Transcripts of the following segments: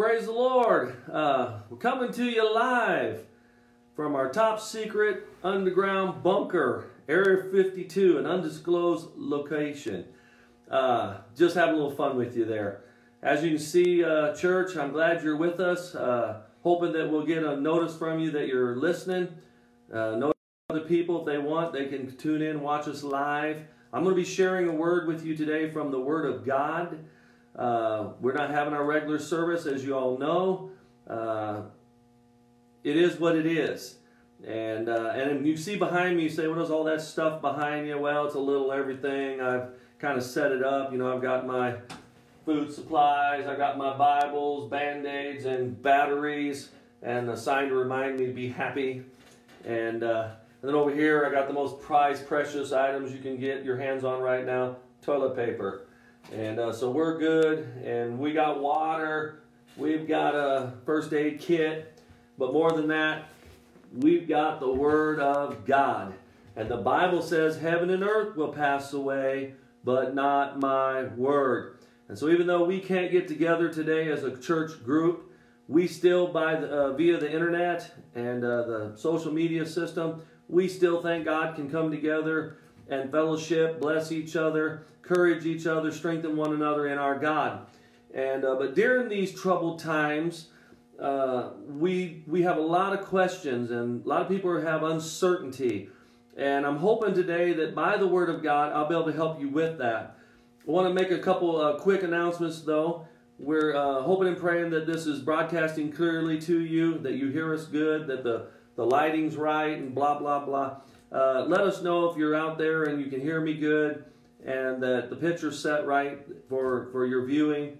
Praise the Lord. Uh, we're coming to you live from our top secret underground bunker, Area 52, an undisclosed location. Uh, just having a little fun with you there. As you can see, uh, church, I'm glad you're with us. Uh, hoping that we'll get a notice from you that you're listening. Uh, notice other people, if they want, they can tune in, watch us live. I'm going to be sharing a word with you today from the Word of God. Uh, we're not having our regular service, as you all know. Uh, it is what it is. And uh, and you see behind me, you say, what is all that stuff behind you? Well, it's a little everything. I've kind of set it up. You know, I've got my food supplies, I've got my Bibles, band aids, and batteries, and a sign to remind me to be happy. And, uh, and then over here, I got the most prized, precious items you can get your hands on right now toilet paper. And uh, so we're good, and we got water, we've got a first aid kit, but more than that, we've got the Word of God. And the Bible says, Heaven and earth will pass away, but not my Word. And so, even though we can't get together today as a church group, we still, by the, uh, via the internet and uh, the social media system, we still thank God can come together and fellowship, bless each other, encourage each other, strengthen one another in our God. And uh, but during these troubled times, uh, we we have a lot of questions, and a lot of people have uncertainty. And I'm hoping today that by the Word of God, I'll be able to help you with that. I want to make a couple uh, quick announcements, though. We're uh, hoping and praying that this is broadcasting clearly to you, that you hear us good, that the the lighting's right, and blah blah blah. Uh, let us know if you're out there and you can hear me good and that the picture's set right for, for your viewing.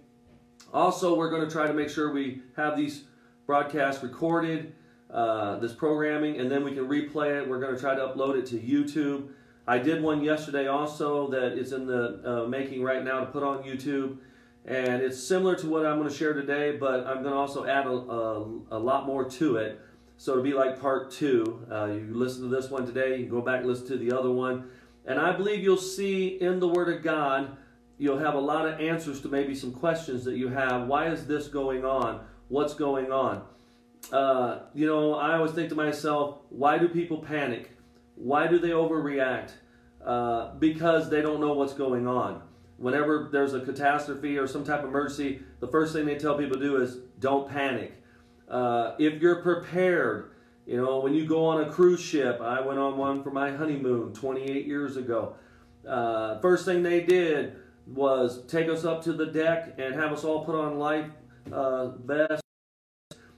Also, we're going to try to make sure we have these broadcasts recorded, uh, this programming, and then we can replay it. We're going to try to upload it to YouTube. I did one yesterday also that is in the uh, making right now to put on YouTube. And it's similar to what I'm going to share today, but I'm going to also add a, a, a lot more to it. So it'll be like part two. Uh, you listen to this one today, you can go back and listen to the other one. And I believe you'll see in the Word of God, you'll have a lot of answers to maybe some questions that you have. Why is this going on? What's going on? Uh, you know, I always think to myself, why do people panic? Why do they overreact? Uh, because they don't know what's going on. Whenever there's a catastrophe or some type of emergency, the first thing they tell people to do is don't panic. Uh, if you're prepared, you know, when you go on a cruise ship, I went on one for my honeymoon 28 years ago. Uh, first thing they did was take us up to the deck and have us all put on life uh, vests,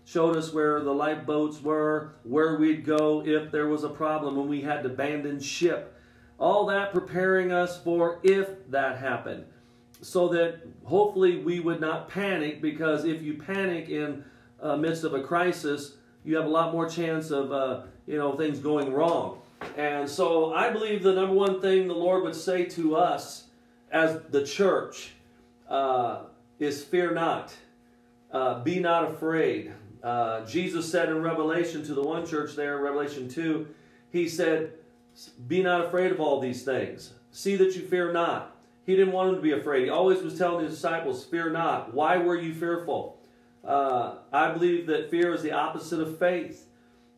showed us where the lifeboats were, where we'd go if there was a problem when we had to abandon ship. All that preparing us for if that happened. So that hopefully we would not panic because if you panic in uh, midst of a crisis, you have a lot more chance of uh, you know things going wrong. And so I believe the number one thing the Lord would say to us as the church uh, is fear not, uh, be not afraid. Uh, Jesus said in Revelation to the one church there, Revelation 2, he said, Be not afraid of all these things. See that you fear not. He didn't want them to be afraid. He always was telling his disciples, Fear not. Why were you fearful? Uh, I believe that fear is the opposite of faith.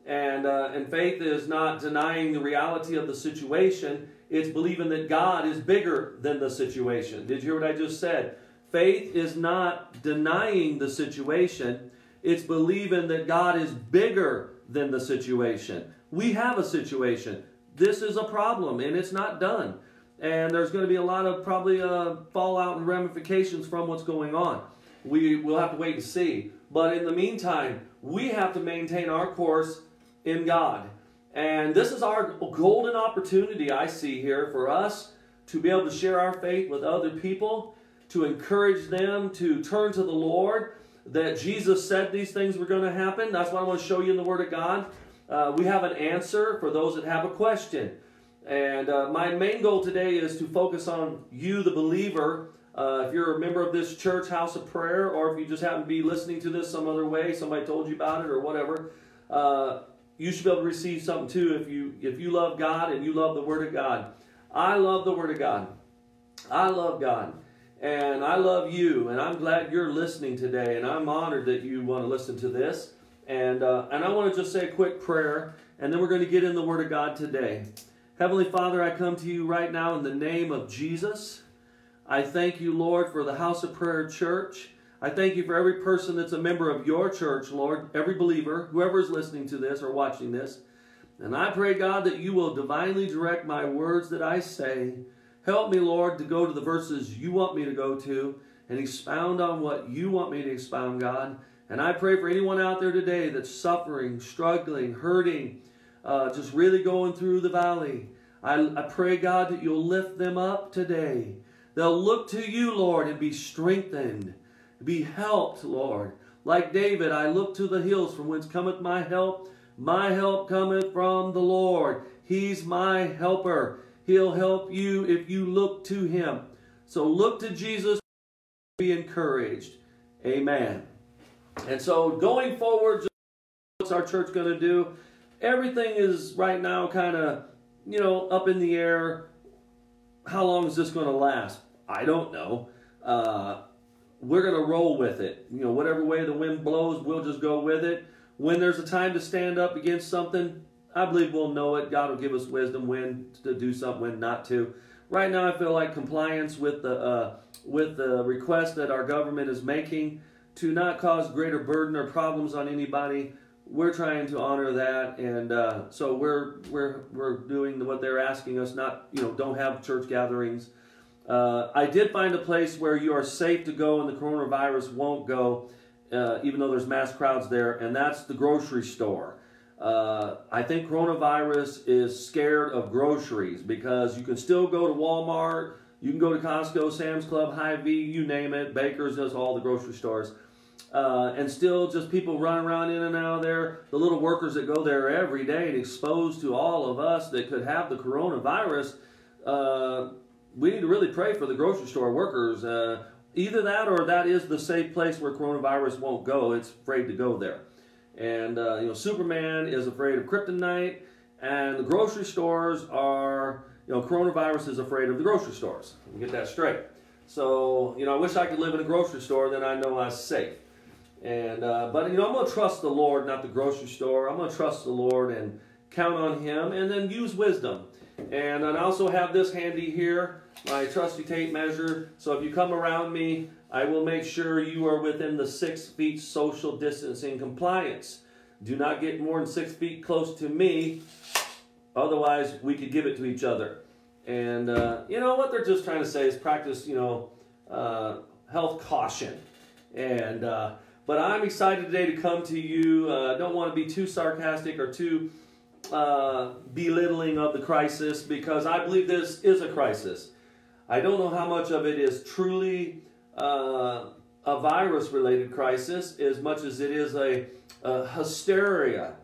And, uh, and faith is not denying the reality of the situation, it's believing that God is bigger than the situation. Did you hear what I just said? Faith is not denying the situation, it's believing that God is bigger than the situation. We have a situation. This is a problem and it's not done. And there's going to be a lot of probably uh, fallout and ramifications from what's going on we will have to wait and see. But in the meantime, we have to maintain our course in God. And this is our golden opportunity, I see here, for us to be able to share our faith with other people, to encourage them to turn to the Lord, that Jesus said these things were going to happen. That's what I want to show you in the Word of God. Uh, we have an answer for those that have a question. And uh, my main goal today is to focus on you, the believer, uh, if you're a member of this church house of prayer, or if you just happen to be listening to this some other way, somebody told you about it or whatever, uh, you should be able to receive something too if you if you love God and you love the Word of God. I love the Word of God. I love God. And I love you, and I'm glad you're listening today, and I'm honored that you want to listen to this. And, uh, and I want to just say a quick prayer, and then we're going to get in the Word of God today. Heavenly Father, I come to you right now in the name of Jesus. I thank you, Lord, for the House of Prayer Church. I thank you for every person that's a member of your church, Lord, every believer, whoever is listening to this or watching this. And I pray, God, that you will divinely direct my words that I say. Help me, Lord, to go to the verses you want me to go to and expound on what you want me to expound, God. And I pray for anyone out there today that's suffering, struggling, hurting, uh, just really going through the valley. I, I pray, God, that you'll lift them up today. They'll look to you, Lord, and be strengthened, be helped, Lord. Like David, I look to the hills from whence cometh my help. My help cometh from the Lord. He's my helper. He'll help you if you look to him. So look to Jesus, be encouraged. Amen. And so going forward, what's our church going to do? Everything is right now kind of, you know, up in the air. How long is this going to last? I don't know. Uh, we're going to roll with it. You know, whatever way the wind blows, we'll just go with it. When there's a time to stand up against something, I believe we'll know it. God will give us wisdom when to do something, when not to. Right now, I feel like compliance with the uh, with the request that our government is making to not cause greater burden or problems on anybody. We're trying to honor that, and uh, so we're we're we're doing what they're asking us. Not you know don't have church gatherings. Uh, I did find a place where you are safe to go and the coronavirus won't go, uh, even though there's mass crowds there, and that's the grocery store. Uh, I think coronavirus is scared of groceries because you can still go to Walmart, you can go to Costco, Sam's Club, Hy-Vee, you name it, Baker's, does all the grocery stores. Uh, and still just people running around in and out of there. The little workers that go there every day and exposed to all of us that could have the coronavirus. Uh, we need to really pray for the grocery store workers. Uh, either that or that is the safe place where coronavirus won't go. It's afraid to go there. And, uh, you know, Superman is afraid of kryptonite, and the grocery stores are, you know, coronavirus is afraid of the grocery stores. Get that straight. So, you know, I wish I could live in a grocery store, then I know I'm safe. And, uh, but, you know, I'm going to trust the Lord, not the grocery store. I'm going to trust the Lord and count on Him and then use wisdom. And I also have this handy here, my trusty tape measure. So if you come around me, I will make sure you are within the six feet social distancing compliance. Do not get more than six feet close to me, otherwise we could give it to each other. And uh, you know what they're just trying to say is practice, you know, uh, health caution. And uh, but I'm excited today to come to you. Uh, don't want to be too sarcastic or too uh, belittling of the crisis because I believe this is a crisis. I don't know how much of it is truly uh, a virus related crisis as much as it is a, a hysteria,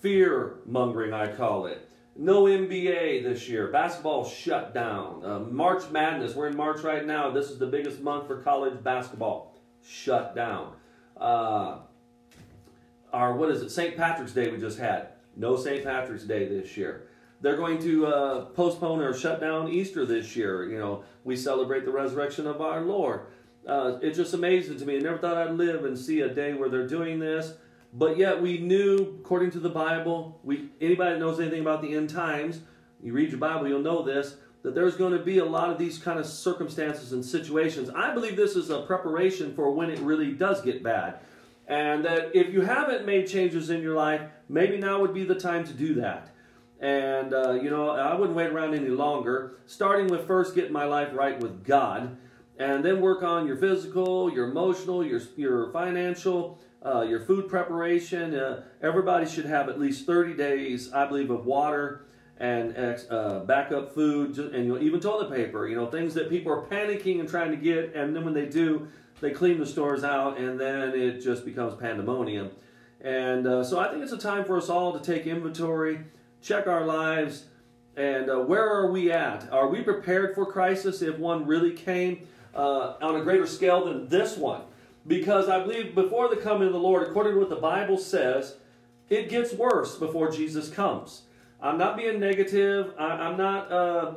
fear mongering, I call it. No NBA this year. Basketball shut down. Uh, March Madness. We're in March right now. This is the biggest month for college basketball. Shut down. Uh, our, what is it? St. Patrick's Day we just had. No St. Patrick's Day this year. They're going to uh, postpone or shut down Easter this year. You know, we celebrate the resurrection of our Lord. Uh, it's just amazing to me. I never thought I'd live and see a day where they're doing this. But yet we knew, according to the Bible, we anybody that knows anything about the end times, you read your Bible, you'll know this, that there's going to be a lot of these kind of circumstances and situations. I believe this is a preparation for when it really does get bad. And that if you haven't made changes in your life, maybe now would be the time to do that. And, uh, you know, I wouldn't wait around any longer. Starting with first getting my life right with God, and then work on your physical, your emotional, your, your financial, uh, your food preparation. Uh, everybody should have at least 30 days, I believe, of water and uh, backup food, and you know, even toilet paper. You know, things that people are panicking and trying to get, and then when they do, they clean the stores out, and then it just becomes pandemonium. And uh, so I think it's a time for us all to take inventory check our lives, and uh, where are we at? Are we prepared for crisis if one really came uh, on a greater scale than this one? Because I believe before the coming of the Lord, according to what the Bible says, it gets worse before Jesus comes. I'm not being negative. I, am not, uh,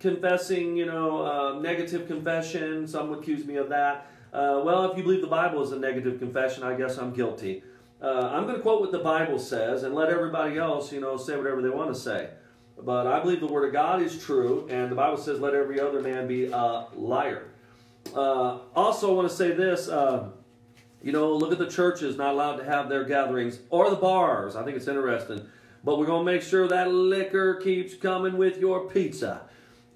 confessing, you know, uh, negative confession. Some would accuse me of that. Uh, well, if you believe the Bible is a negative confession, I guess I'm guilty. Uh, I'm going to quote what the Bible says and let everybody else, you know, say whatever they want to say. But I believe the Word of God is true, and the Bible says, let every other man be a liar. Uh, also, I want to say this. Uh, you know, look at the churches not allowed to have their gatherings or the bars. I think it's interesting. But we're going to make sure that liquor keeps coming with your pizza.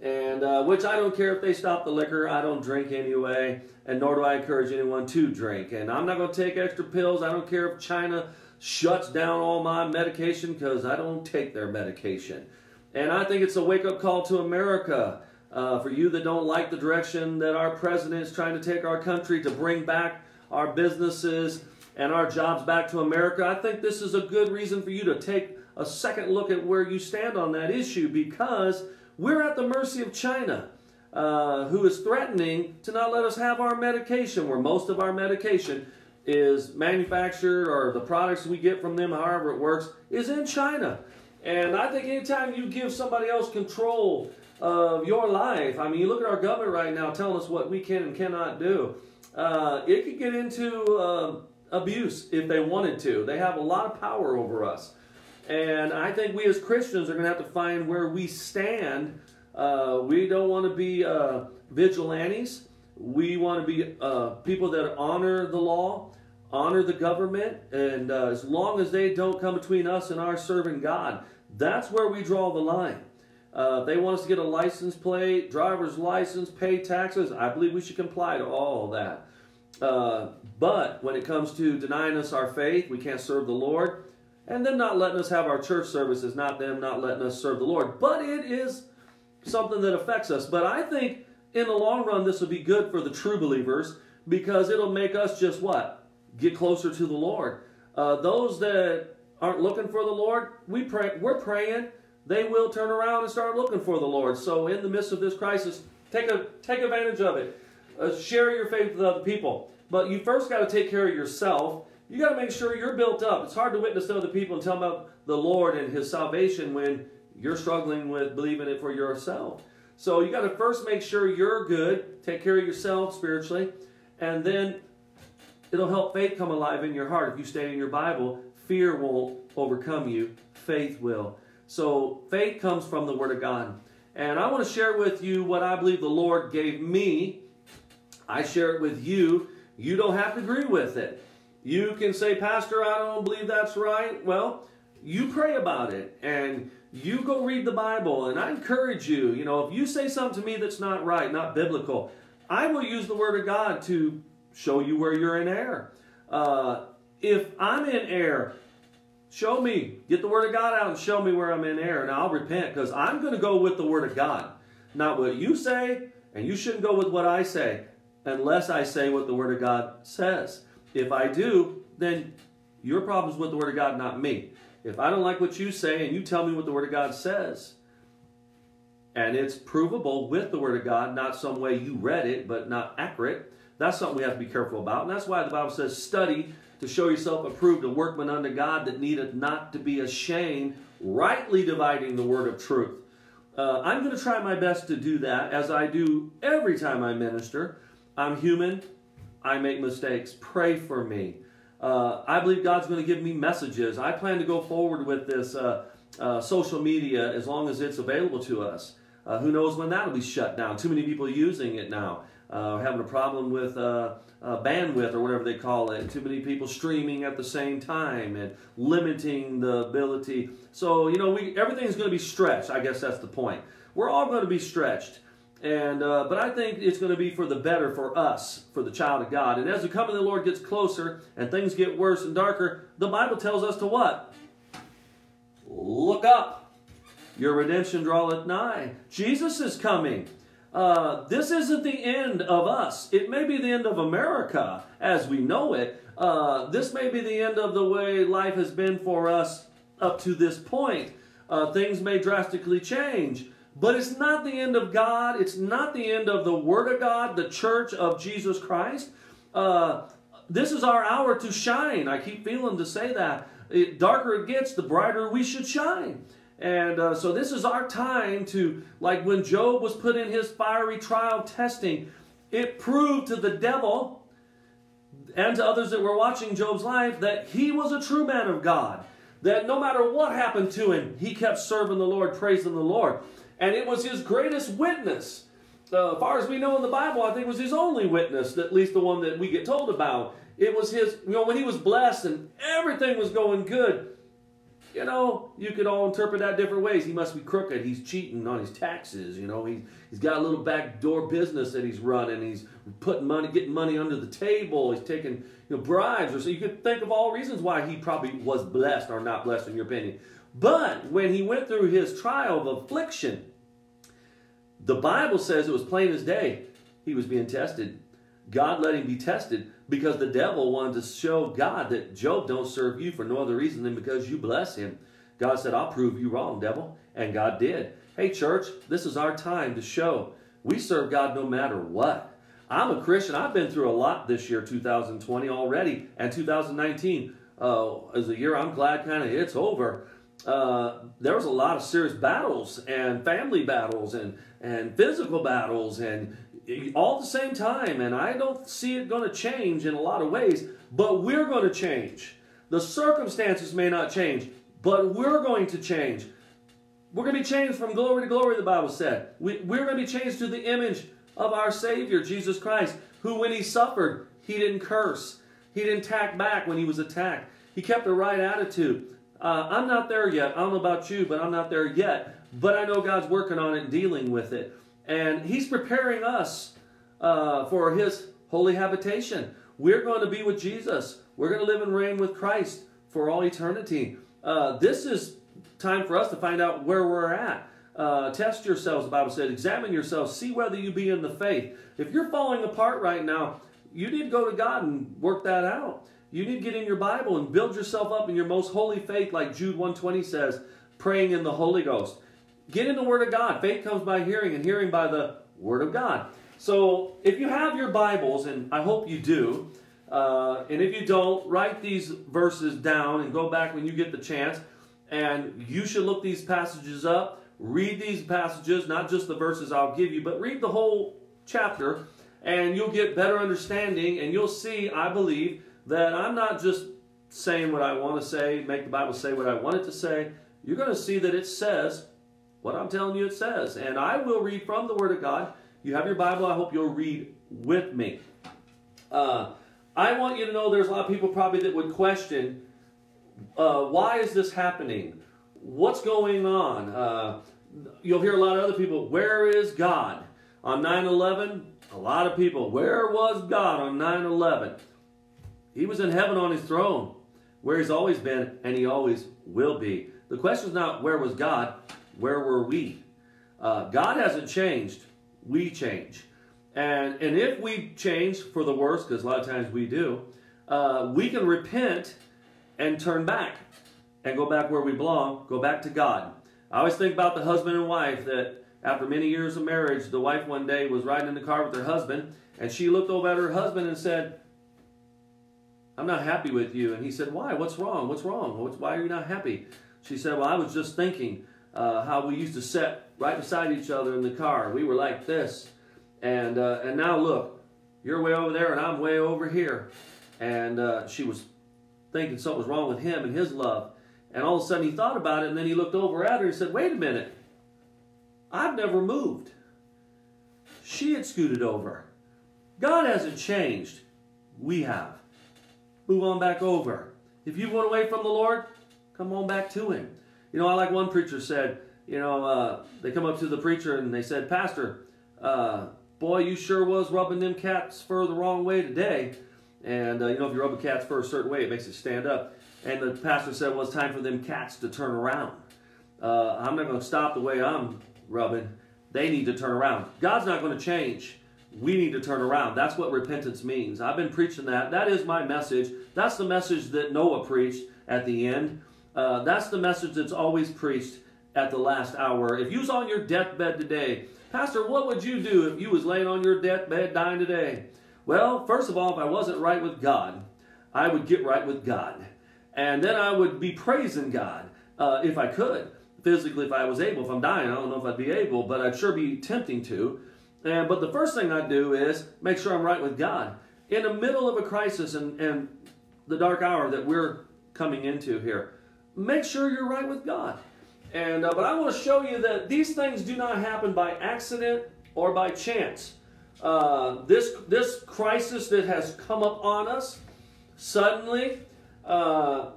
And uh, which I don't care if they stop the liquor. I don't drink anyway, and nor do I encourage anyone to drink. And I'm not going to take extra pills. I don't care if China shuts down all my medication because I don't take their medication. And I think it's a wake up call to America. Uh, for you that don't like the direction that our president is trying to take our country to bring back our businesses and our jobs back to America, I think this is a good reason for you to take a second look at where you stand on that issue because we're at the mercy of China, uh, who is threatening to not let us have our medication, where most of our medication is manufactured or the products we get from them, however it works, is in China. And I think anytime you give somebody else control of your life, I mean, you look at our government right now telling us what we can and cannot do. Uh, it could get into uh, abuse if they wanted to. They have a lot of power over us. And I think we as Christians are going to have to find where we stand. Uh, we don't want to be uh, vigilantes. We want to be uh, people that honor the law, honor the government, and uh, as long as they don't come between us and our serving God, that's where we draw the line. Uh, they want us to get a license plate, driver's license, pay taxes. I believe we should comply to all that. Uh, but when it comes to denying us our faith, we can't serve the Lord. And them not letting us have our church services, not them not letting us serve the Lord. But it is something that affects us. But I think in the long run, this will be good for the true believers because it'll make us just what? Get closer to the Lord. Uh, those that aren't looking for the Lord, we pray, we're praying they will turn around and start looking for the Lord. So in the midst of this crisis, take a take advantage of it. Uh, share your faith with other people. But you first got to take care of yourself. You got to make sure you're built up. It's hard to witness to other people and tell them about the Lord and His salvation when you're struggling with believing it for yourself. So you got to first make sure you're good, take care of yourself spiritually, and then it'll help faith come alive in your heart. If you stay in your Bible, fear won't overcome you, faith will. So faith comes from the Word of God. And I want to share with you what I believe the Lord gave me. I share it with you. You don't have to agree with it. You can say, Pastor, I don't believe that's right. Well, you pray about it and you go read the Bible. And I encourage you, you know, if you say something to me that's not right, not biblical, I will use the Word of God to show you where you're in error. Uh, if I'm in error, Show me. Get the Word of God out and show me where I'm in error, and I'll repent because I'm going to go with the Word of God. Not what you say, and you shouldn't go with what I say unless I say what the Word of God says. If I do, then your problem's with the Word of God, not me. If I don't like what you say and you tell me what the Word of God says, and it's provable with the Word of God, not some way you read it, but not accurate, that's something we have to be careful about. And that's why the Bible says, study to show yourself approved, a workman unto God that needeth not to be ashamed, rightly dividing the word of truth. Uh, I'm going to try my best to do that as I do every time I minister. I'm human. I make mistakes. Pray for me. Uh, I believe God's going to give me messages. I plan to go forward with this uh, uh social media as long as it's available to us. Uh, who knows when that'll be shut down? Too many people using it now. Uh, having a problem with uh, bandwidth or whatever they call it, too many people streaming at the same time and limiting the ability. So, you know, we everything's going to be stretched. I guess that's the point. We're all going to be stretched. And uh, but I think it's going to be for the better for us, for the child of God. And as the coming of the Lord gets closer and things get worse and darker, the Bible tells us to what? Look up. Your redemption draweth nigh. Jesus is coming. Uh, this isn't the end of us. It may be the end of America as we know it. Uh, this may be the end of the way life has been for us up to this point. Uh, things may drastically change. But it's not the end of God. It's not the end of the Word of God, the church of Jesus Christ. Uh, this is our hour to shine. I keep feeling to say that. It, darker it gets, the brighter we should shine. And uh, so this is our time to, like when Job was put in his fiery trial testing, it proved to the devil and to others that were watching Job's life that he was a true man of God. That no matter what happened to him, he kept serving the Lord, praising the Lord. And it was his greatest witness. Uh, far as we know in the Bible, I think it was his only witness, at least the one that we get told about. It was his, you know, when he was blessed and everything was going good, you know, you could all interpret that different ways. He must be crooked. He's cheating on his taxes. You know, he, he's got a little backdoor business that he's running. He's putting money, getting money under the table. He's taking you know, bribes. Or so you could think of all reasons why he probably was blessed or not blessed, in your opinion. But when he went through his trial of affliction, the Bible says it was plain as day. He was being tested. God let him be tested because the devil wanted to show God that Job don't serve you for no other reason than because you bless him. God said, I'll prove you wrong, devil. And God did. Hey, church, this is our time to show we serve God no matter what. I'm a Christian. I've been through a lot this year, 2020 already, and 2019 uh, is a year I'm glad kind of it's over. Uh, there was a lot of serious battles and family battles and, and physical battles and all the same time, and I don't see it going to change in a lot of ways, but we're going to change. The circumstances may not change, but we're going to change. We're going to be changed from glory to glory, the Bible said. We, we're going to be changed to the image of our Savior, Jesus Christ, who, when he suffered, he didn't curse. He didn't attack back when he was attacked. He kept the right attitude. Uh, I'm not there yet. I don't know about you, but I'm not there yet. But I know God's working on it and dealing with it. And He's preparing us uh, for His holy habitation. We're going to be with Jesus. We're going to live and reign with Christ for all eternity. Uh, this is time for us to find out where we're at. Uh, test yourselves, the Bible said. Examine yourselves. See whether you be in the faith. If you're falling apart right now, you need to go to God and work that out. You need to get in your Bible and build yourself up in your most holy faith, like Jude 120 says, praying in the Holy Ghost. Get in the Word of God. Faith comes by hearing, and hearing by the Word of God. So if you have your Bibles, and I hope you do, uh, and if you don't, write these verses down and go back when you get the chance. And you should look these passages up. Read these passages, not just the verses I'll give you, but read the whole chapter, and you'll get better understanding. And you'll see, I believe, that I'm not just saying what I want to say, make the Bible say what I want it to say. You're going to see that it says what I'm telling you it says. And I will read from the Word of God. You have your Bible. I hope you'll read with me. Uh, I want you to know there's a lot of people probably that would question uh, why is this happening? What's going on? Uh, you'll hear a lot of other people, where is God? On 9 11, a lot of people, where was God on 9 11? He was in heaven on his throne, where he's always been, and he always will be. The question is not where was God, where were we? Uh, God hasn't changed, we change. And, and if we change for the worse, because a lot of times we do, uh, we can repent and turn back and go back where we belong, go back to God. I always think about the husband and wife that after many years of marriage, the wife one day was riding in the car with her husband, and she looked over at her husband and said, I'm not happy with you. And he said, Why? What's wrong? What's wrong? What's, why are you not happy? She said, Well, I was just thinking uh, how we used to sit right beside each other in the car. We were like this. And, uh, and now look, you're way over there and I'm way over here. And uh, she was thinking something was wrong with him and his love. And all of a sudden he thought about it and then he looked over at her and said, Wait a minute. I've never moved. She had scooted over. God hasn't changed. We have. Move on back over. If you've went away from the Lord, come on back to Him. You know, I like one preacher said, you know, uh, they come up to the preacher and they said, Pastor, uh, boy, you sure was rubbing them cats fur the wrong way today. And, uh, you know, if you rub a cat's fur a certain way, it makes it stand up. And the pastor said, well, it's time for them cats to turn around. Uh, I'm not going to stop the way I'm rubbing. They need to turn around. God's not going to change we need to turn around. That's what repentance means. I've been preaching that. That is my message. That's the message that Noah preached at the end. Uh, that's the message that's always preached at the last hour. If you was on your deathbed today, Pastor, what would you do if you was laying on your deathbed dying today? Well, first of all, if I wasn't right with God, I would get right with God. And then I would be praising God uh, if I could. physically if I was able. If I'm dying, I don't know if I'd be able, but I'd sure be tempting to. And but the first thing I do is make sure I'm right with God in the middle of a crisis and, and the dark hour that we're coming into here. Make sure you're right with God. And uh, but I want to show you that these things do not happen by accident or by chance. Uh, this this crisis that has come up on us suddenly. Uh,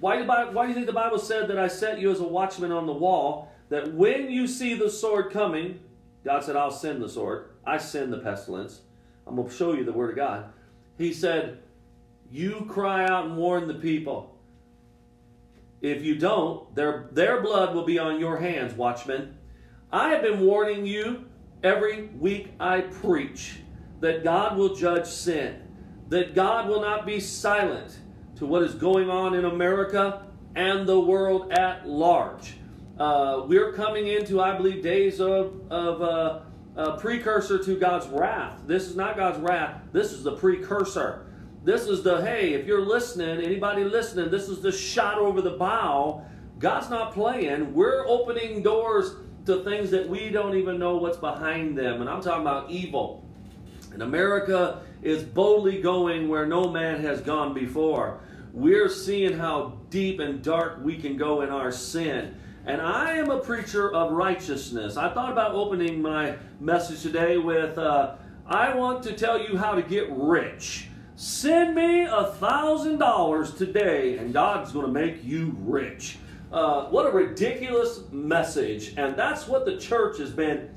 why, do why do you think the Bible said that I set you as a watchman on the wall? That when you see the sword coming, God said, I'll send the sword. I send the pestilence. I'm going to show you the word of God. He said, You cry out and warn the people. If you don't, their, their blood will be on your hands, watchmen. I have been warning you every week I preach that God will judge sin, that God will not be silent to what is going on in America and the world at large. Uh, we're coming into, I believe, days of, of uh, a precursor to God's wrath. This is not God's wrath, this is the precursor. This is the, hey, if you're listening, anybody listening, this is the shot over the bow. God's not playing. We're opening doors to things that we don't even know what's behind them. And I'm talking about evil. And America is boldly going where no man has gone before. We're seeing how deep and dark we can go in our sin. And I am a preacher of righteousness. I thought about opening my message today with uh, I want to tell you how to get rich. Send me a thousand dollars today, and God's going to make you rich. Uh, what a ridiculous message. And that's what the church has been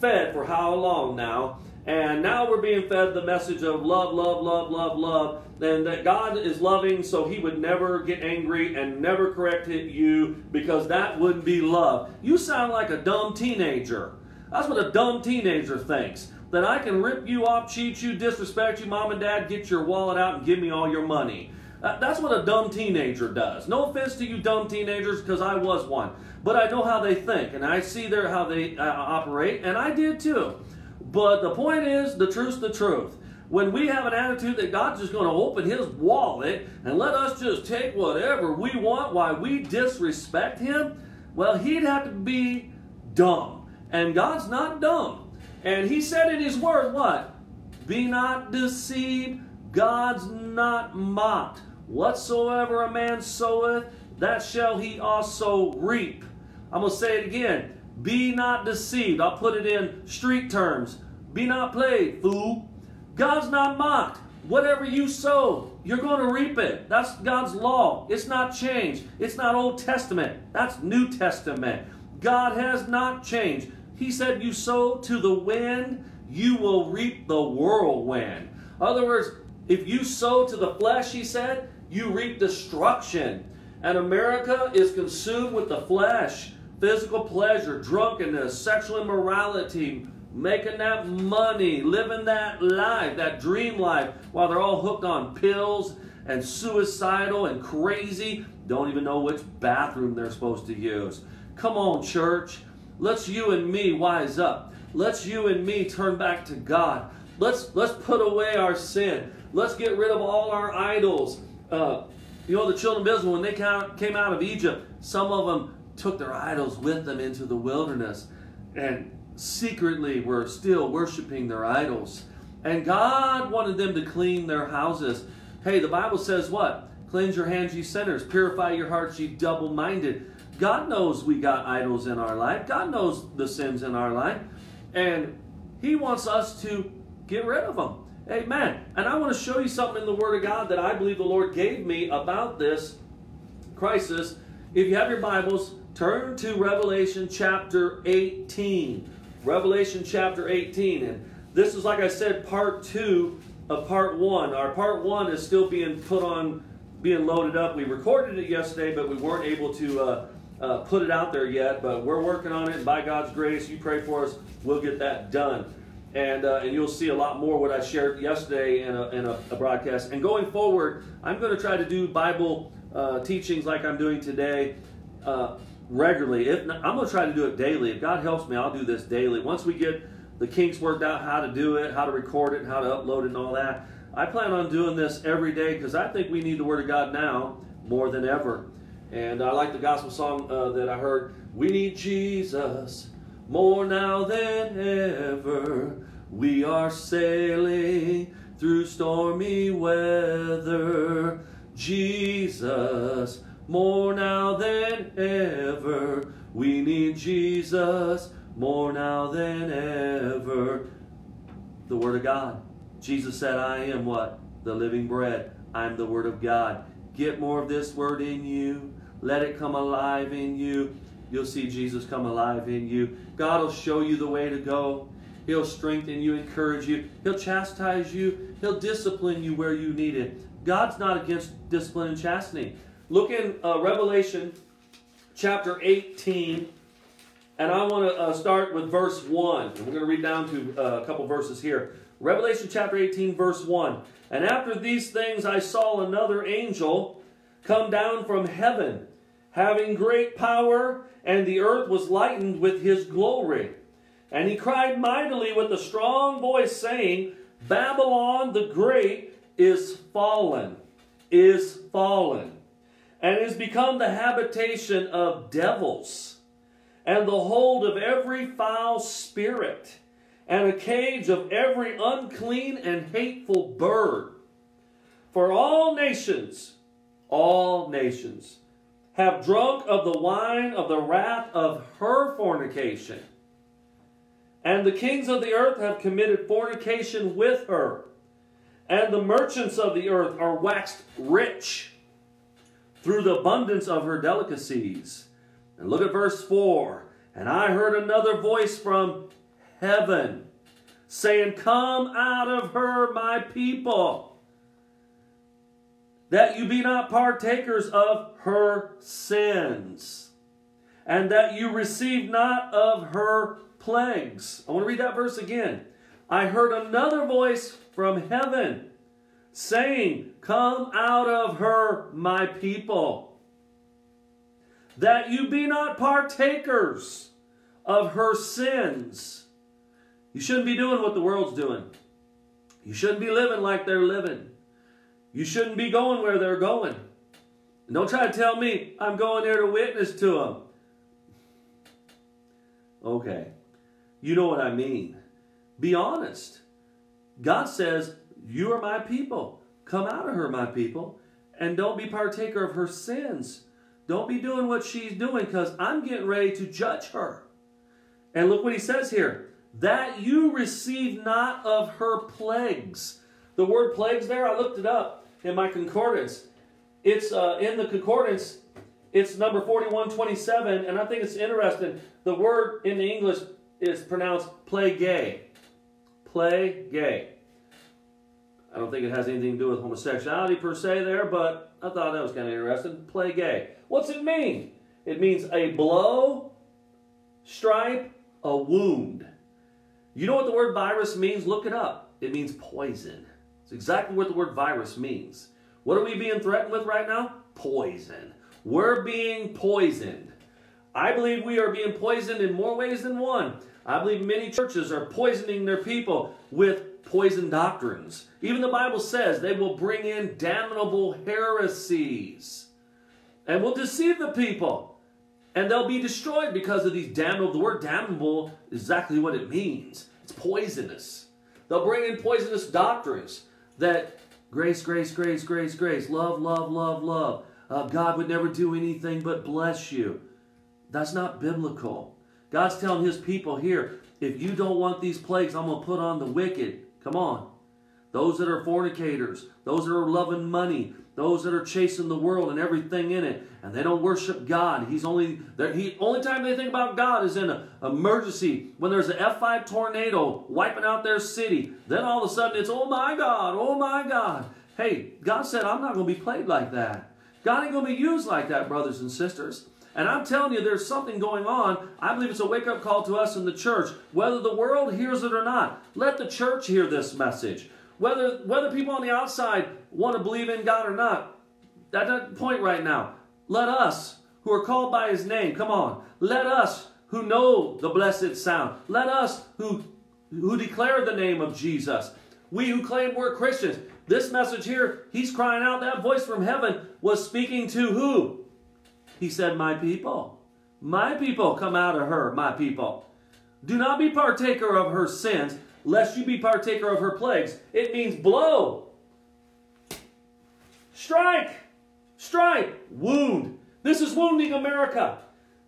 fed for how long now? And now we're being fed the message of love, love, love, love, love, and that God is loving, so He would never get angry and never correct you because that wouldn't be love. You sound like a dumb teenager. That's what a dumb teenager thinks. That I can rip you off, cheat you, disrespect you, mom and dad, get your wallet out and give me all your money. That's what a dumb teenager does. No offense to you dumb teenagers, because I was one. But I know how they think, and I see their how they uh, operate, and I did too. But the point is, the truth's the truth. When we have an attitude that God's just going to open his wallet and let us just take whatever we want while we disrespect him, well, he'd have to be dumb. And God's not dumb. And he said in his word, what? Be not deceived, God's not mocked. Whatsoever a man soweth, that shall he also reap. I'm going to say it again. Be not deceived. I'll put it in street terms. Be not played, fool. God's not mocked. Whatever you sow, you're going to reap it. That's God's law. It's not changed. It's not Old Testament. That's New Testament. God has not changed. He said, You sow to the wind, you will reap the whirlwind. In other words, if you sow to the flesh, he said, you reap destruction. And America is consumed with the flesh physical pleasure, drunkenness, sexual immorality, making that money, living that life, that dream life, while they're all hooked on pills and suicidal and crazy, don't even know which bathroom they're supposed to use. Come on, church. Let's you and me wise up. Let's you and me turn back to God. Let's let's put away our sin. Let's get rid of all our idols. Uh, you know, the children of Israel, when they came out of Egypt, some of them took their idols with them into the wilderness and secretly were still worshiping their idols. And God wanted them to clean their houses. Hey, the Bible says what? Cleanse your hands, ye sinners. Purify your hearts, ye double minded. God knows we got idols in our life. God knows the sins in our life. And He wants us to get rid of them. Amen. And I want to show you something in the Word of God that I believe the Lord gave me about this crisis. If you have your Bibles, Turn to Revelation chapter 18. Revelation chapter 18. And this is, like I said, part two of part one. Our part one is still being put on, being loaded up. We recorded it yesterday, but we weren't able to uh, uh, put it out there yet. But we're working on it, and by God's grace, you pray for us, we'll get that done. And, uh, and you'll see a lot more what I shared yesterday in a, in a, a broadcast. And going forward, I'm going to try to do Bible uh, teachings like I'm doing today. Uh, regularly. If not, I'm going to try to do it daily. If God helps me, I'll do this daily. Once we get the kinks worked out, how to do it, how to record it, how to upload it, and all that, I plan on doing this every day because I think we need the Word of God now more than ever. And I like the gospel song uh, that I heard. We need Jesus more now than ever. We are sailing through stormy weather. Jesus, more now than ever. We need Jesus more now than ever. The Word of God. Jesus said, I am what? The living bread. I'm the Word of God. Get more of this Word in you. Let it come alive in you. You'll see Jesus come alive in you. God will show you the way to go. He'll strengthen you, encourage you. He'll chastise you. He'll discipline you where you need it. God's not against discipline and chastening. Look in uh, Revelation chapter 18, and I want to uh, start with verse 1. And we're going to read down to uh, a couple verses here. Revelation chapter 18, verse 1. And after these things I saw another angel come down from heaven, having great power, and the earth was lightened with his glory. And he cried mightily with a strong voice, saying, Babylon the Great is fallen, is fallen, and is become the habitation of devils, and the hold of every foul spirit, and a cage of every unclean and hateful bird. For all nations, all nations, have drunk of the wine of the wrath of her fornication. And the kings of the earth have committed fornication with her. And the merchants of the earth are waxed rich through the abundance of her delicacies. And look at verse 4. And I heard another voice from heaven saying, Come out of her, my people that you be not partakers of her sins, and that you receive not of her plagues. I want to read that verse again. I heard another voice from heaven saying, Come out of her, my people, that you be not partakers of her sins. You shouldn't be doing what the world's doing. You shouldn't be living like they're living. You shouldn't be going where they're going. And don't try to tell me I'm going there to witness to them. Okay. You know what I mean. Be honest. God says, You are my people. Come out of her, my people. And don't be partaker of her sins. Don't be doing what she's doing because I'm getting ready to judge her. And look what he says here that you receive not of her plagues. The word plagues there, I looked it up in my concordance. It's uh, in the concordance, it's number 4127, and I think it's interesting. The word in the English is pronounced play gay. I don't think it has anything to do with homosexuality per se there, but I thought that was kind of interesting. Play gay. What's it mean? It means a blow, stripe, a wound. You know what the word virus means? Look it up. It means poison. It's exactly what the word virus means. What are we being threatened with right now? Poison. We're being poisoned. I believe we are being poisoned in more ways than one. I believe many churches are poisoning their people with poison doctrines. Even the Bible says they will bring in damnable heresies and will deceive the people. And they'll be destroyed because of these damnable. The word damnable is exactly what it means. It's poisonous. They'll bring in poisonous doctrines that grace, grace, grace, grace, grace, love, love, love, love. Uh, God would never do anything but bless you. That's not biblical. God's telling his people here, if you don't want these plagues, I'm going to put on the wicked. Come on. Those that are fornicators, those that are loving money, those that are chasing the world and everything in it, and they don't worship God. He's only he only time they think about God is in an emergency when there's an F5 tornado wiping out their city. Then all of a sudden it's oh my God, oh my God. Hey, God said I'm not going to be played like that. God ain't going to be used like that, brothers and sisters. And I'm telling you, there's something going on. I believe it's a wake up call to us in the church, whether the world hears it or not. Let the church hear this message. Whether, whether people on the outside want to believe in God or not, at that point right now, let us who are called by his name, come on, let us who know the blessed sound, let us who, who declare the name of Jesus, we who claim we're Christians, this message here, he's crying out, that voice from heaven was speaking to who? He said, My people, my people, come out of her, my people. Do not be partaker of her sins, lest you be partaker of her plagues. It means blow, strike, strike, wound. This is wounding America.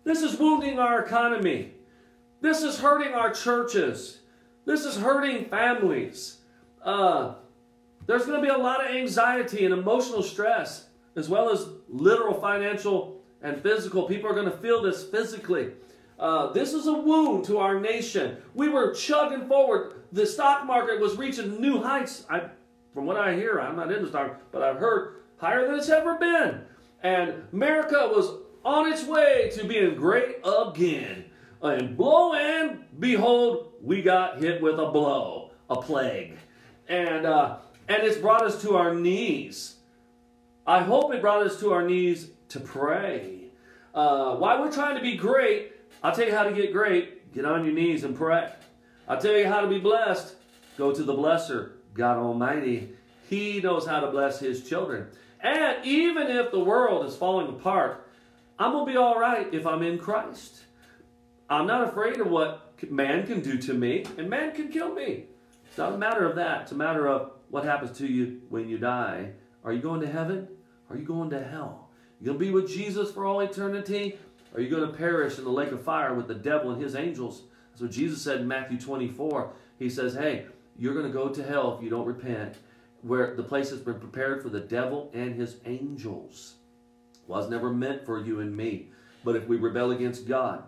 This is wounding our economy. This is hurting our churches. This is hurting families. Uh, there's going to be a lot of anxiety and emotional stress, as well as literal financial and physical. People are going to feel this physically. Uh, this is a wound to our nation. We were chugging forward. The stock market was reaching new heights. I, from what I hear, I'm not in the stock, but I've heard higher than it's ever been. And America was on its way to being great again. And blow and behold, we got hit with a blow, a plague. And, uh, and it's brought us to our knees. I hope it brought us to our knees to pray. Uh, while we're trying to be great, I'll tell you how to get great. Get on your knees and pray. I'll tell you how to be blessed. Go to the blesser, God Almighty. He knows how to bless His children. And even if the world is falling apart, I'm going to be all right if I'm in Christ. I'm not afraid of what man can do to me, and man can kill me. It's not a matter of that. It's a matter of what happens to you when you die. Are you going to heaven? Are you going to hell? You going to be with Jesus for all eternity? Or are you going to perish in the lake of fire with the devil and his angels? What Jesus said in Matthew 24. He says, Hey, you're going to go to hell if you don't repent, where the place has been prepared for the devil and his angels. Was never meant for you and me. But if we rebel against God,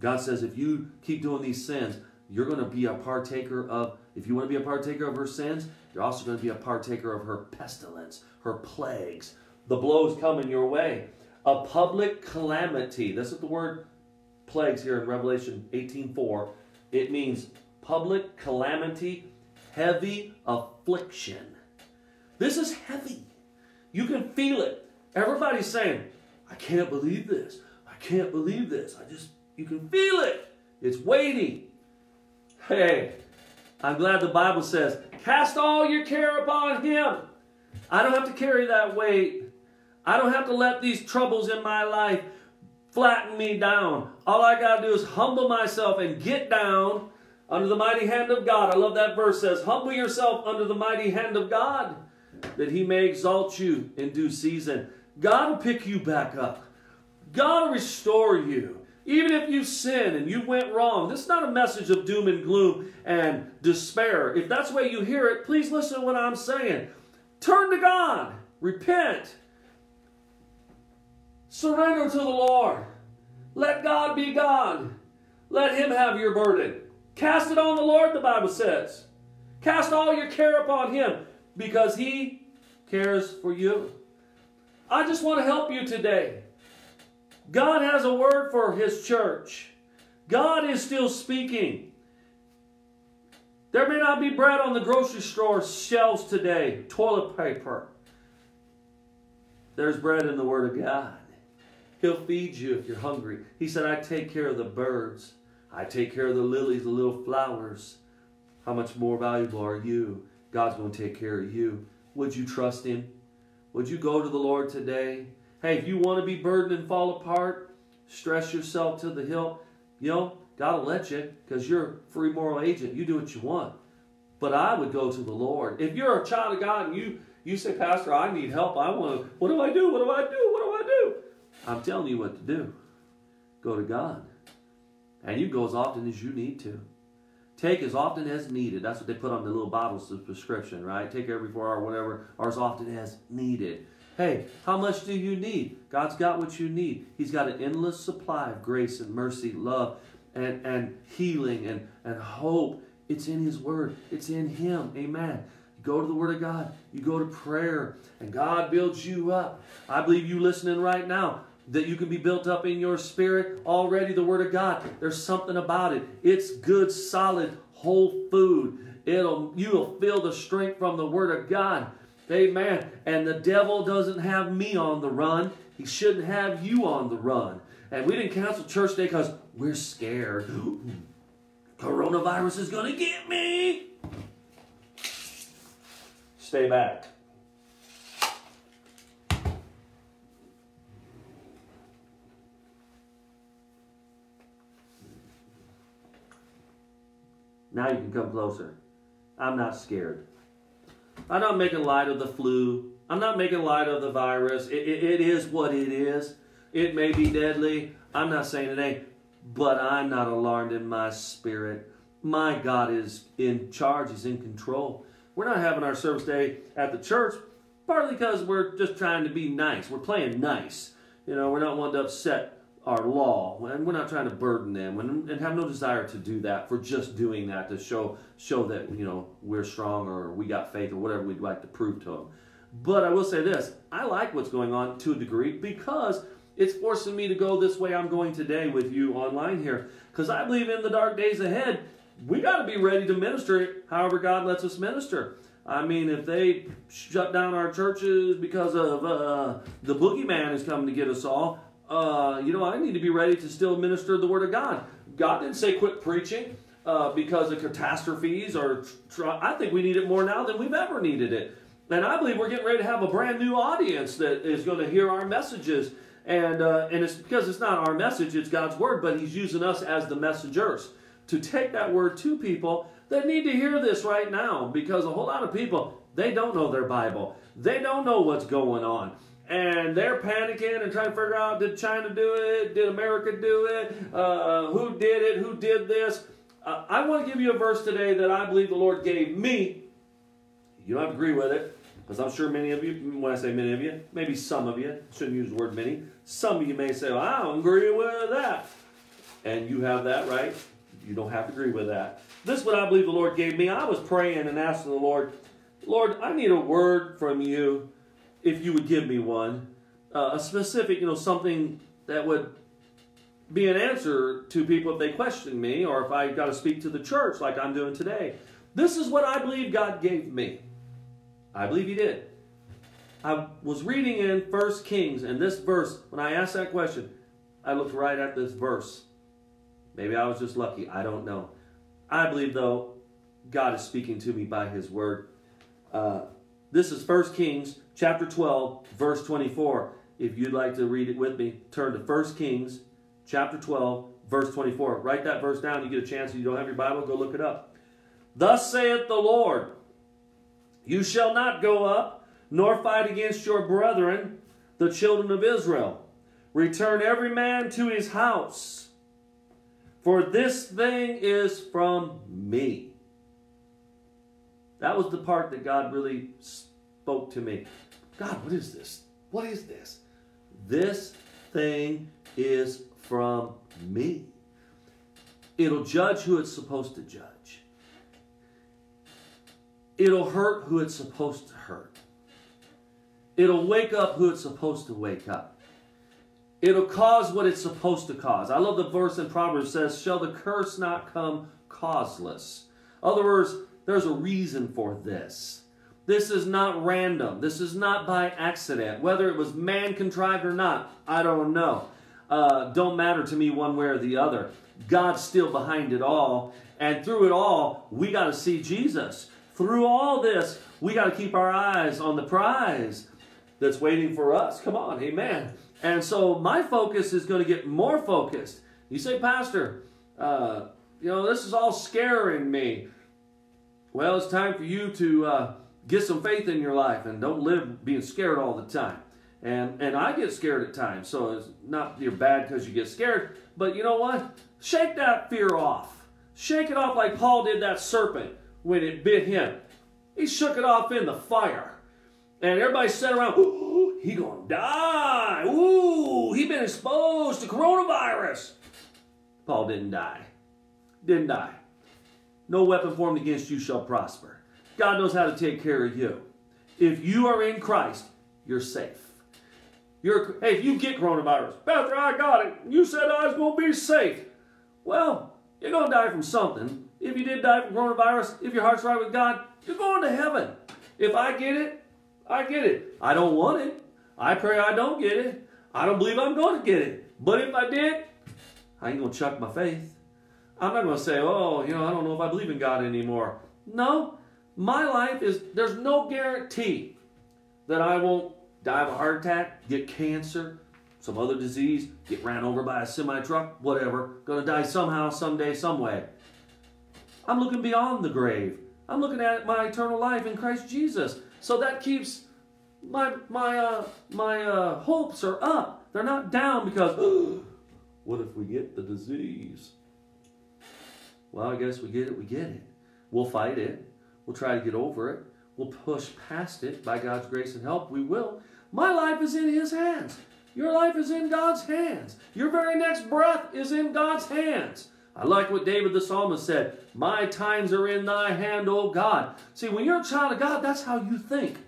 God says, if you keep doing these sins, you're going to be a partaker of, if you want to be a partaker of her sins, you're also going to be a partaker of her pestilence, her plagues, the blows coming your way. A public calamity. This is the word plagues here in Revelation 18:4. It means public calamity, heavy affliction. This is heavy. You can feel it. Everybody's saying, I can't believe this. I can't believe this. I just, you can feel it. It's weighty. Hey, I'm glad the Bible says, cast all your care upon Him. I don't have to carry that weight. I don't have to let these troubles in my life flatten me down. All I got to do is humble myself and get down under the mighty hand of God. I love that verse says, Humble yourself under the mighty hand of God, that He may exalt you in due season. God will pick you back up. God will restore you. Even if you sin and you went wrong, this is not a message of doom and gloom and despair. If that's the way you hear it, please listen to what I'm saying. Turn to God, repent, surrender to the Lord. Let God be God. Let Him have your burden. Cast it on the Lord, the Bible says. Cast all your care upon Him because He cares for you. I just want to help you today. God has a word for His church. God is still speaking. There may not be bread on the grocery store shelves today, toilet paper. There's bread in the Word of God. He'll feed you if you're hungry. He said, I take care of the birds. I take care of the lilies, the little flowers. How much more valuable are you? God's going to take care of you. Would you trust Him? Would you go to the Lord today? Hey, if you want to be burdened and fall apart, stress yourself to the hill, you know, God will let you because you're a free moral agent. You do what you want. But I would go to the Lord. If you're a child of God and you, you say, Pastor, I need help. I want to, what do I do? What do I do? What do? I'm telling you what to do. Go to God. And you go as often as you need to. Take as often as needed. That's what they put on the little bottles of prescription, right? Take every four hour, whatever, or as often as needed. Hey, how much do you need? God's got what you need. He's got an endless supply of grace and mercy, love, and, and healing and, and hope. It's in His Word, it's in Him. Amen. You go to the Word of God, you go to prayer, and God builds you up. I believe you listening right now that you can be built up in your spirit. Already the word of god there's something about it. It's good solid whole food. It'll you'll feel the strength from the word of god. Amen. And the devil doesn't have me on the run. He shouldn't have you on the run. And we didn't cancel church day because we're scared. Coronavirus is gonna get me. Stay back Now you can come closer. I'm not scared. I'm not making light of the flu. I'm not making light of the virus. It, it, it is what it is. It may be deadly. I'm not saying it ain't, but I'm not alarmed in my spirit. My God is in charge, He's in control. We're not having our service day at the church, partly because we're just trying to be nice. We're playing nice. You know, we're not wanting to upset our law, and we're not trying to burden them, and, and have no desire to do that for just doing that to show show that you know we're strong or we got faith or whatever we'd like to prove to them. But I will say this: I like what's going on to a degree because it's forcing me to go this way I'm going today with you online here, because I believe in the dark days ahead. We got to be ready to minister however God lets us minister. I mean, if they shut down our churches because of uh, the boogeyman is coming to get us all, uh, you know, I need to be ready to still minister the word of God. God didn't say quit preaching uh, because of catastrophes or tr- I think we need it more now than we've ever needed it. And I believe we're getting ready to have a brand new audience that is going to hear our messages. And, uh, and it's because it's not our message, it's God's word, but He's using us as the messengers to take that word to people that need to hear this right now because a whole lot of people, they don't know their Bible. They don't know what's going on and they're panicking and trying to figure out did China do it? Did America do it? Uh, who did it? Who did this? Uh, I want to give you a verse today that I believe the Lord gave me. You don't have to agree with it, because I'm sure many of you, when I say many of you, maybe some of you, shouldn't use the word many, some of you may say, well, I don't agree with that. And you have that right. You don't have to agree with that. This is what I believe the Lord gave me. I was praying and asking the Lord, Lord, I need a word from you if you would give me one, uh, a specific, you know, something that would be an answer to people if they question me or if I got to speak to the church like I'm doing today. This is what I believe God gave me. I believe He did. I was reading in First Kings, and this verse, when I asked that question, I looked right at this verse. Maybe I was just lucky. I don't know. I believe, though, God is speaking to me by His word. Uh, this is First Kings chapter 12, verse 24. If you'd like to read it with me, turn to 1 Kings chapter 12, verse 24. Write that verse down. You get a chance. If you don't have your Bible, go look it up. Thus saith the Lord, You shall not go up, nor fight against your brethren, the children of Israel. Return every man to his house, for this thing is from me. That was the part that God really spoke to me. God, what is this? What is this? This thing is from me. It'll judge who it's supposed to judge. It'll hurt who it's supposed to hurt. It'll wake up who it's supposed to wake up. It'll cause what it's supposed to cause. I love the verse in Proverbs says, Shall the curse not come causeless? In other words, there's a reason for this. This is not random. This is not by accident. Whether it was man contrived or not, I don't know. Uh, don't matter to me one way or the other. God's still behind it all. And through it all, we got to see Jesus. Through all this, we got to keep our eyes on the prize that's waiting for us. Come on, amen. And so my focus is going to get more focused. You say, Pastor, uh, you know, this is all scaring me. Well, it's time for you to uh, get some faith in your life and don't live being scared all the time. And and I get scared at times, so it's not you're bad because you get scared. But you know what? Shake that fear off. Shake it off like Paul did that serpent when it bit him. He shook it off in the fire. And everybody sat around, ooh, he gonna die. Ooh, he been exposed to coronavirus. Paul didn't die. Didn't die. No weapon formed against you shall prosper. God knows how to take care of you. If you are in Christ, you're safe. You're, hey, if you get coronavirus, Pastor, I got it. You said I was going to be safe. Well, you're going to die from something. If you did die from coronavirus, if your heart's right with God, you're going to heaven. If I get it, I get it. I don't want it. I pray I don't get it. I don't believe I'm going to get it. But if I did, I ain't going to chuck my faith. I'm not going to say, oh, you know, I don't know if I believe in God anymore. No, my life is, there's no guarantee that I won't die of a heart attack, get cancer, some other disease, get ran over by a semi truck, whatever. Gonna die somehow, someday, some way. I'm looking beyond the grave. I'm looking at my eternal life in Christ Jesus. So that keeps my my uh, my uh, hopes are up. They're not down because what if we get the disease? Well, I guess we get it. We get it. We'll fight it. We'll try to get over it. We'll push past it by God's grace and help. We will. My life is in His hands. Your life is in God's hands. Your very next breath is in God's hands. I like what David the psalmist said My times are in thy hand, O God. See, when you're a child of God, that's how you think.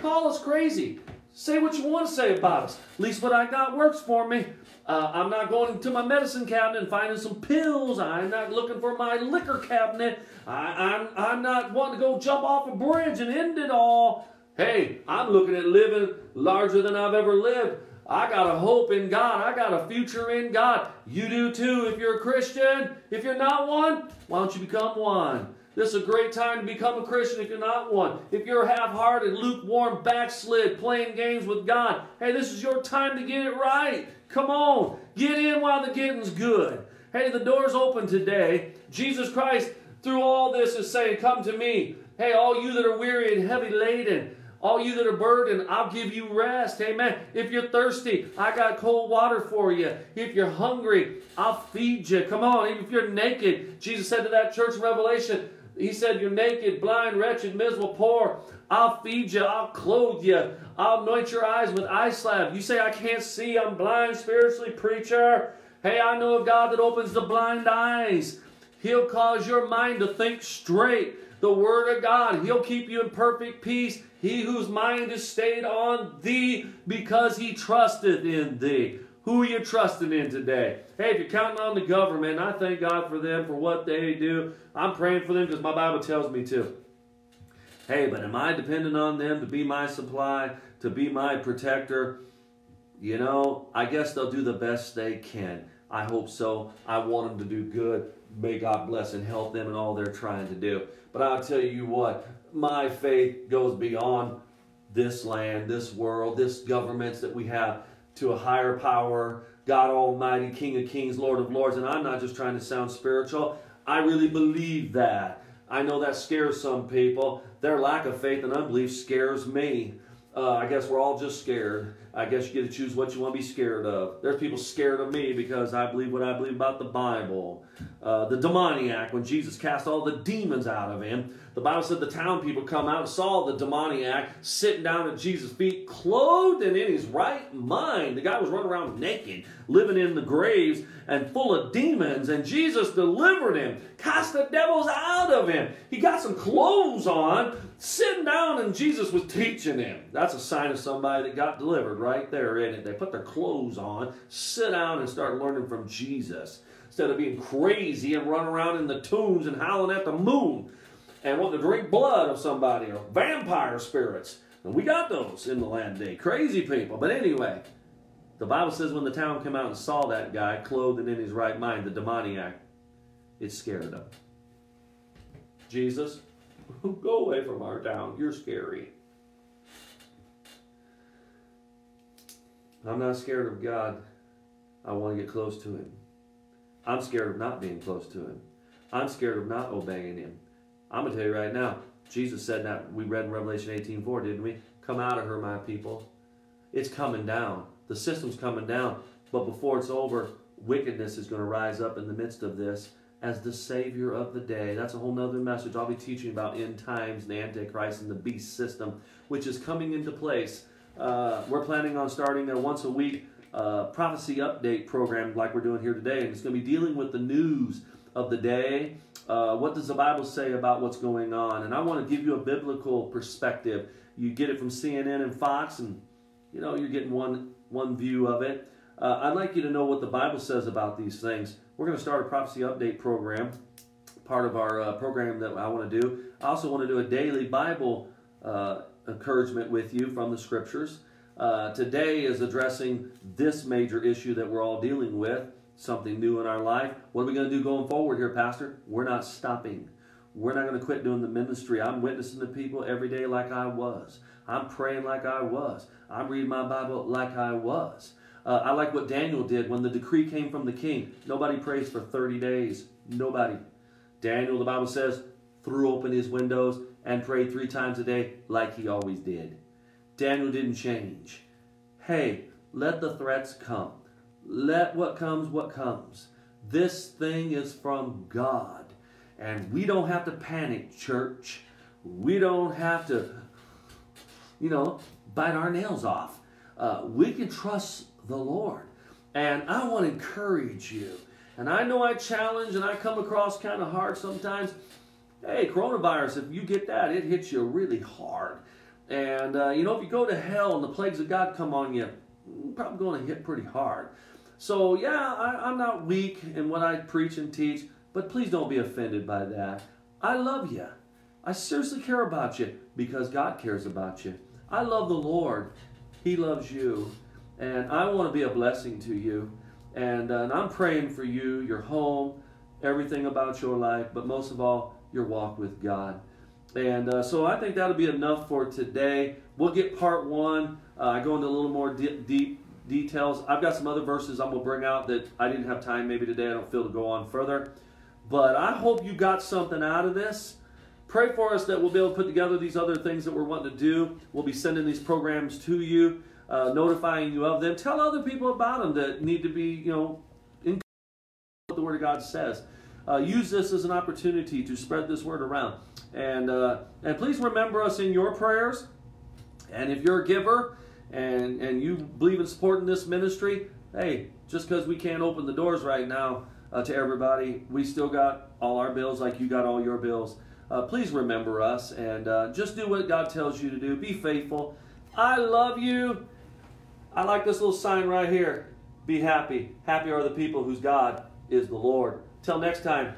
Call us crazy. Say what you want to say about us. At least what I got works for me. Uh, I'm not going to my medicine cabinet and finding some pills. I'm not looking for my liquor cabinet. I, I'm, I'm not wanting to go jump off a bridge and end it all. Hey, I'm looking at living larger than I've ever lived. I got a hope in God. I got a future in God. You do too if you're a Christian. If you're not one, why don't you become one? This is a great time to become a Christian if you're not one. If you're half hearted, lukewarm, backslid, playing games with God, hey, this is your time to get it right. Come on, get in while the getting's good. Hey, the door's open today. Jesus Christ, through all this, is saying, Come to me. Hey, all you that are weary and heavy laden, all you that are burdened, I'll give you rest. Amen. If you're thirsty, I got cold water for you. If you're hungry, I'll feed you. Come on. Even if you're naked, Jesus said to that church in Revelation, He said, You're naked, blind, wretched, miserable, poor. I'll feed you. I'll clothe you. I'll anoint your eyes with eye salve. You say, I can't see. I'm blind spiritually, preacher. Hey, I know a God that opens the blind eyes. He'll cause your mind to think straight. The Word of God, He'll keep you in perfect peace. He whose mind is stayed on thee because he trusteth in thee. Who are you trusting in today? Hey, if you're counting on the government, I thank God for them for what they do. I'm praying for them because my Bible tells me to. Hey, but am I dependent on them to be my supply, to be my protector? You know, I guess they'll do the best they can. I hope so. I want them to do good. May God bless and help them in all they're trying to do. But I'll tell you what, my faith goes beyond this land, this world, this governments that we have to a higher power, God Almighty, King of Kings, Lord of Lords. And I'm not just trying to sound spiritual. I really believe that. I know that scares some people. Their lack of faith and unbelief scares me. Uh, I guess we're all just scared. I guess you get to choose what you want to be scared of. There's people scared of me because I believe what I believe about the Bible. Uh, the demoniac, when Jesus cast all the demons out of him, the Bible said the town people come out and saw the demoniac sitting down at Jesus' feet, clothed and in his right mind. The guy was running around naked, living in the graves and full of demons, and Jesus delivered him, cast the devils out of him. He got some clothes on, sitting down, and Jesus was teaching them. That's a sign of somebody that got delivered right there, isn't it? They put their clothes on, sit down, and start learning from Jesus instead of being crazy and run around in the tombs and howling at the moon and wanting to drink blood of somebody or vampire spirits. And we got those in the land today. Crazy people. But anyway, the Bible says when the town came out and saw that guy clothed and in his right mind, the demoniac, it scared them. Jesus, go away from our town. You're scary. I'm not scared of God. I want to get close to Him. I'm scared of not being close to Him. I'm scared of not obeying Him. I'm going to tell you right now, Jesus said that we read in Revelation 18:4, didn't we? Come out of her, my people. It's coming down. The system's coming down. But before it's over, wickedness is going to rise up in the midst of this as the savior of the day. That's a whole nother message. I'll be teaching about end times, the Antichrist, and the beast system, which is coming into place. Uh, we're planning on starting a once a week uh, prophecy update program like we're doing here today, and it's going to be dealing with the news of the day uh, what does the Bible say about what's going on? And I want to give you a biblical perspective. You get it from CNN and Fox, and you know you're getting one one view of it. Uh, I'd like you to know what the Bible says about these things. We're going to start a prophecy update program, part of our uh, program that I want to do. I also want to do a daily Bible uh, encouragement with you from the Scriptures. Uh, today is addressing this major issue that we're all dealing with something new in our life. What are we going to do going forward here, Pastor? We're not stopping. We're not going to quit doing the ministry. I'm witnessing to people every day like I was. I'm praying like I was. I'm reading my Bible like I was. Uh, I like what Daniel did when the decree came from the king. Nobody prays for 30 days. Nobody. Daniel, the Bible says, threw open his windows and prayed three times a day like he always did. Daniel didn't change. Hey, let the threats come. Let what comes, what comes. This thing is from God. And we don't have to panic, church. We don't have to, you know, bite our nails off. Uh, we can trust the Lord. And I want to encourage you. And I know I challenge and I come across kind of hard sometimes. Hey, coronavirus, if you get that, it hits you really hard. And, uh, you know, if you go to hell and the plagues of God come on you, probably going to hit pretty hard. So, yeah, I, I'm not weak in what I preach and teach, but please don't be offended by that. I love you. I seriously care about you because God cares about you. I love the Lord. He loves you. And I want to be a blessing to you. And, uh, and I'm praying for you, your home, everything about your life, but most of all, your walk with God. And uh, so I think that'll be enough for today. We'll get part one. Uh, I go into a little more deep, deep details. I've got some other verses I'm going to bring out that I didn't have time maybe today. I don't feel to go on further. But I hope you got something out of this. Pray for us that we'll be able to put together these other things that we're wanting to do. We'll be sending these programs to you, uh, notifying you of them. Tell other people about them that need to be, you know, in what the Word of God says. Uh, use this as an opportunity to spread this word around. And, uh, and please remember us in your prayers. And if you're a giver and, and you believe in supporting this ministry, hey, just because we can't open the doors right now uh, to everybody, we still got all our bills like you got all your bills. Uh, please remember us and uh, just do what God tells you to do. Be faithful. I love you. I like this little sign right here. Be happy. Happy are the people whose God is the Lord. Till next time,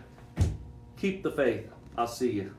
keep the faith. I'll see you.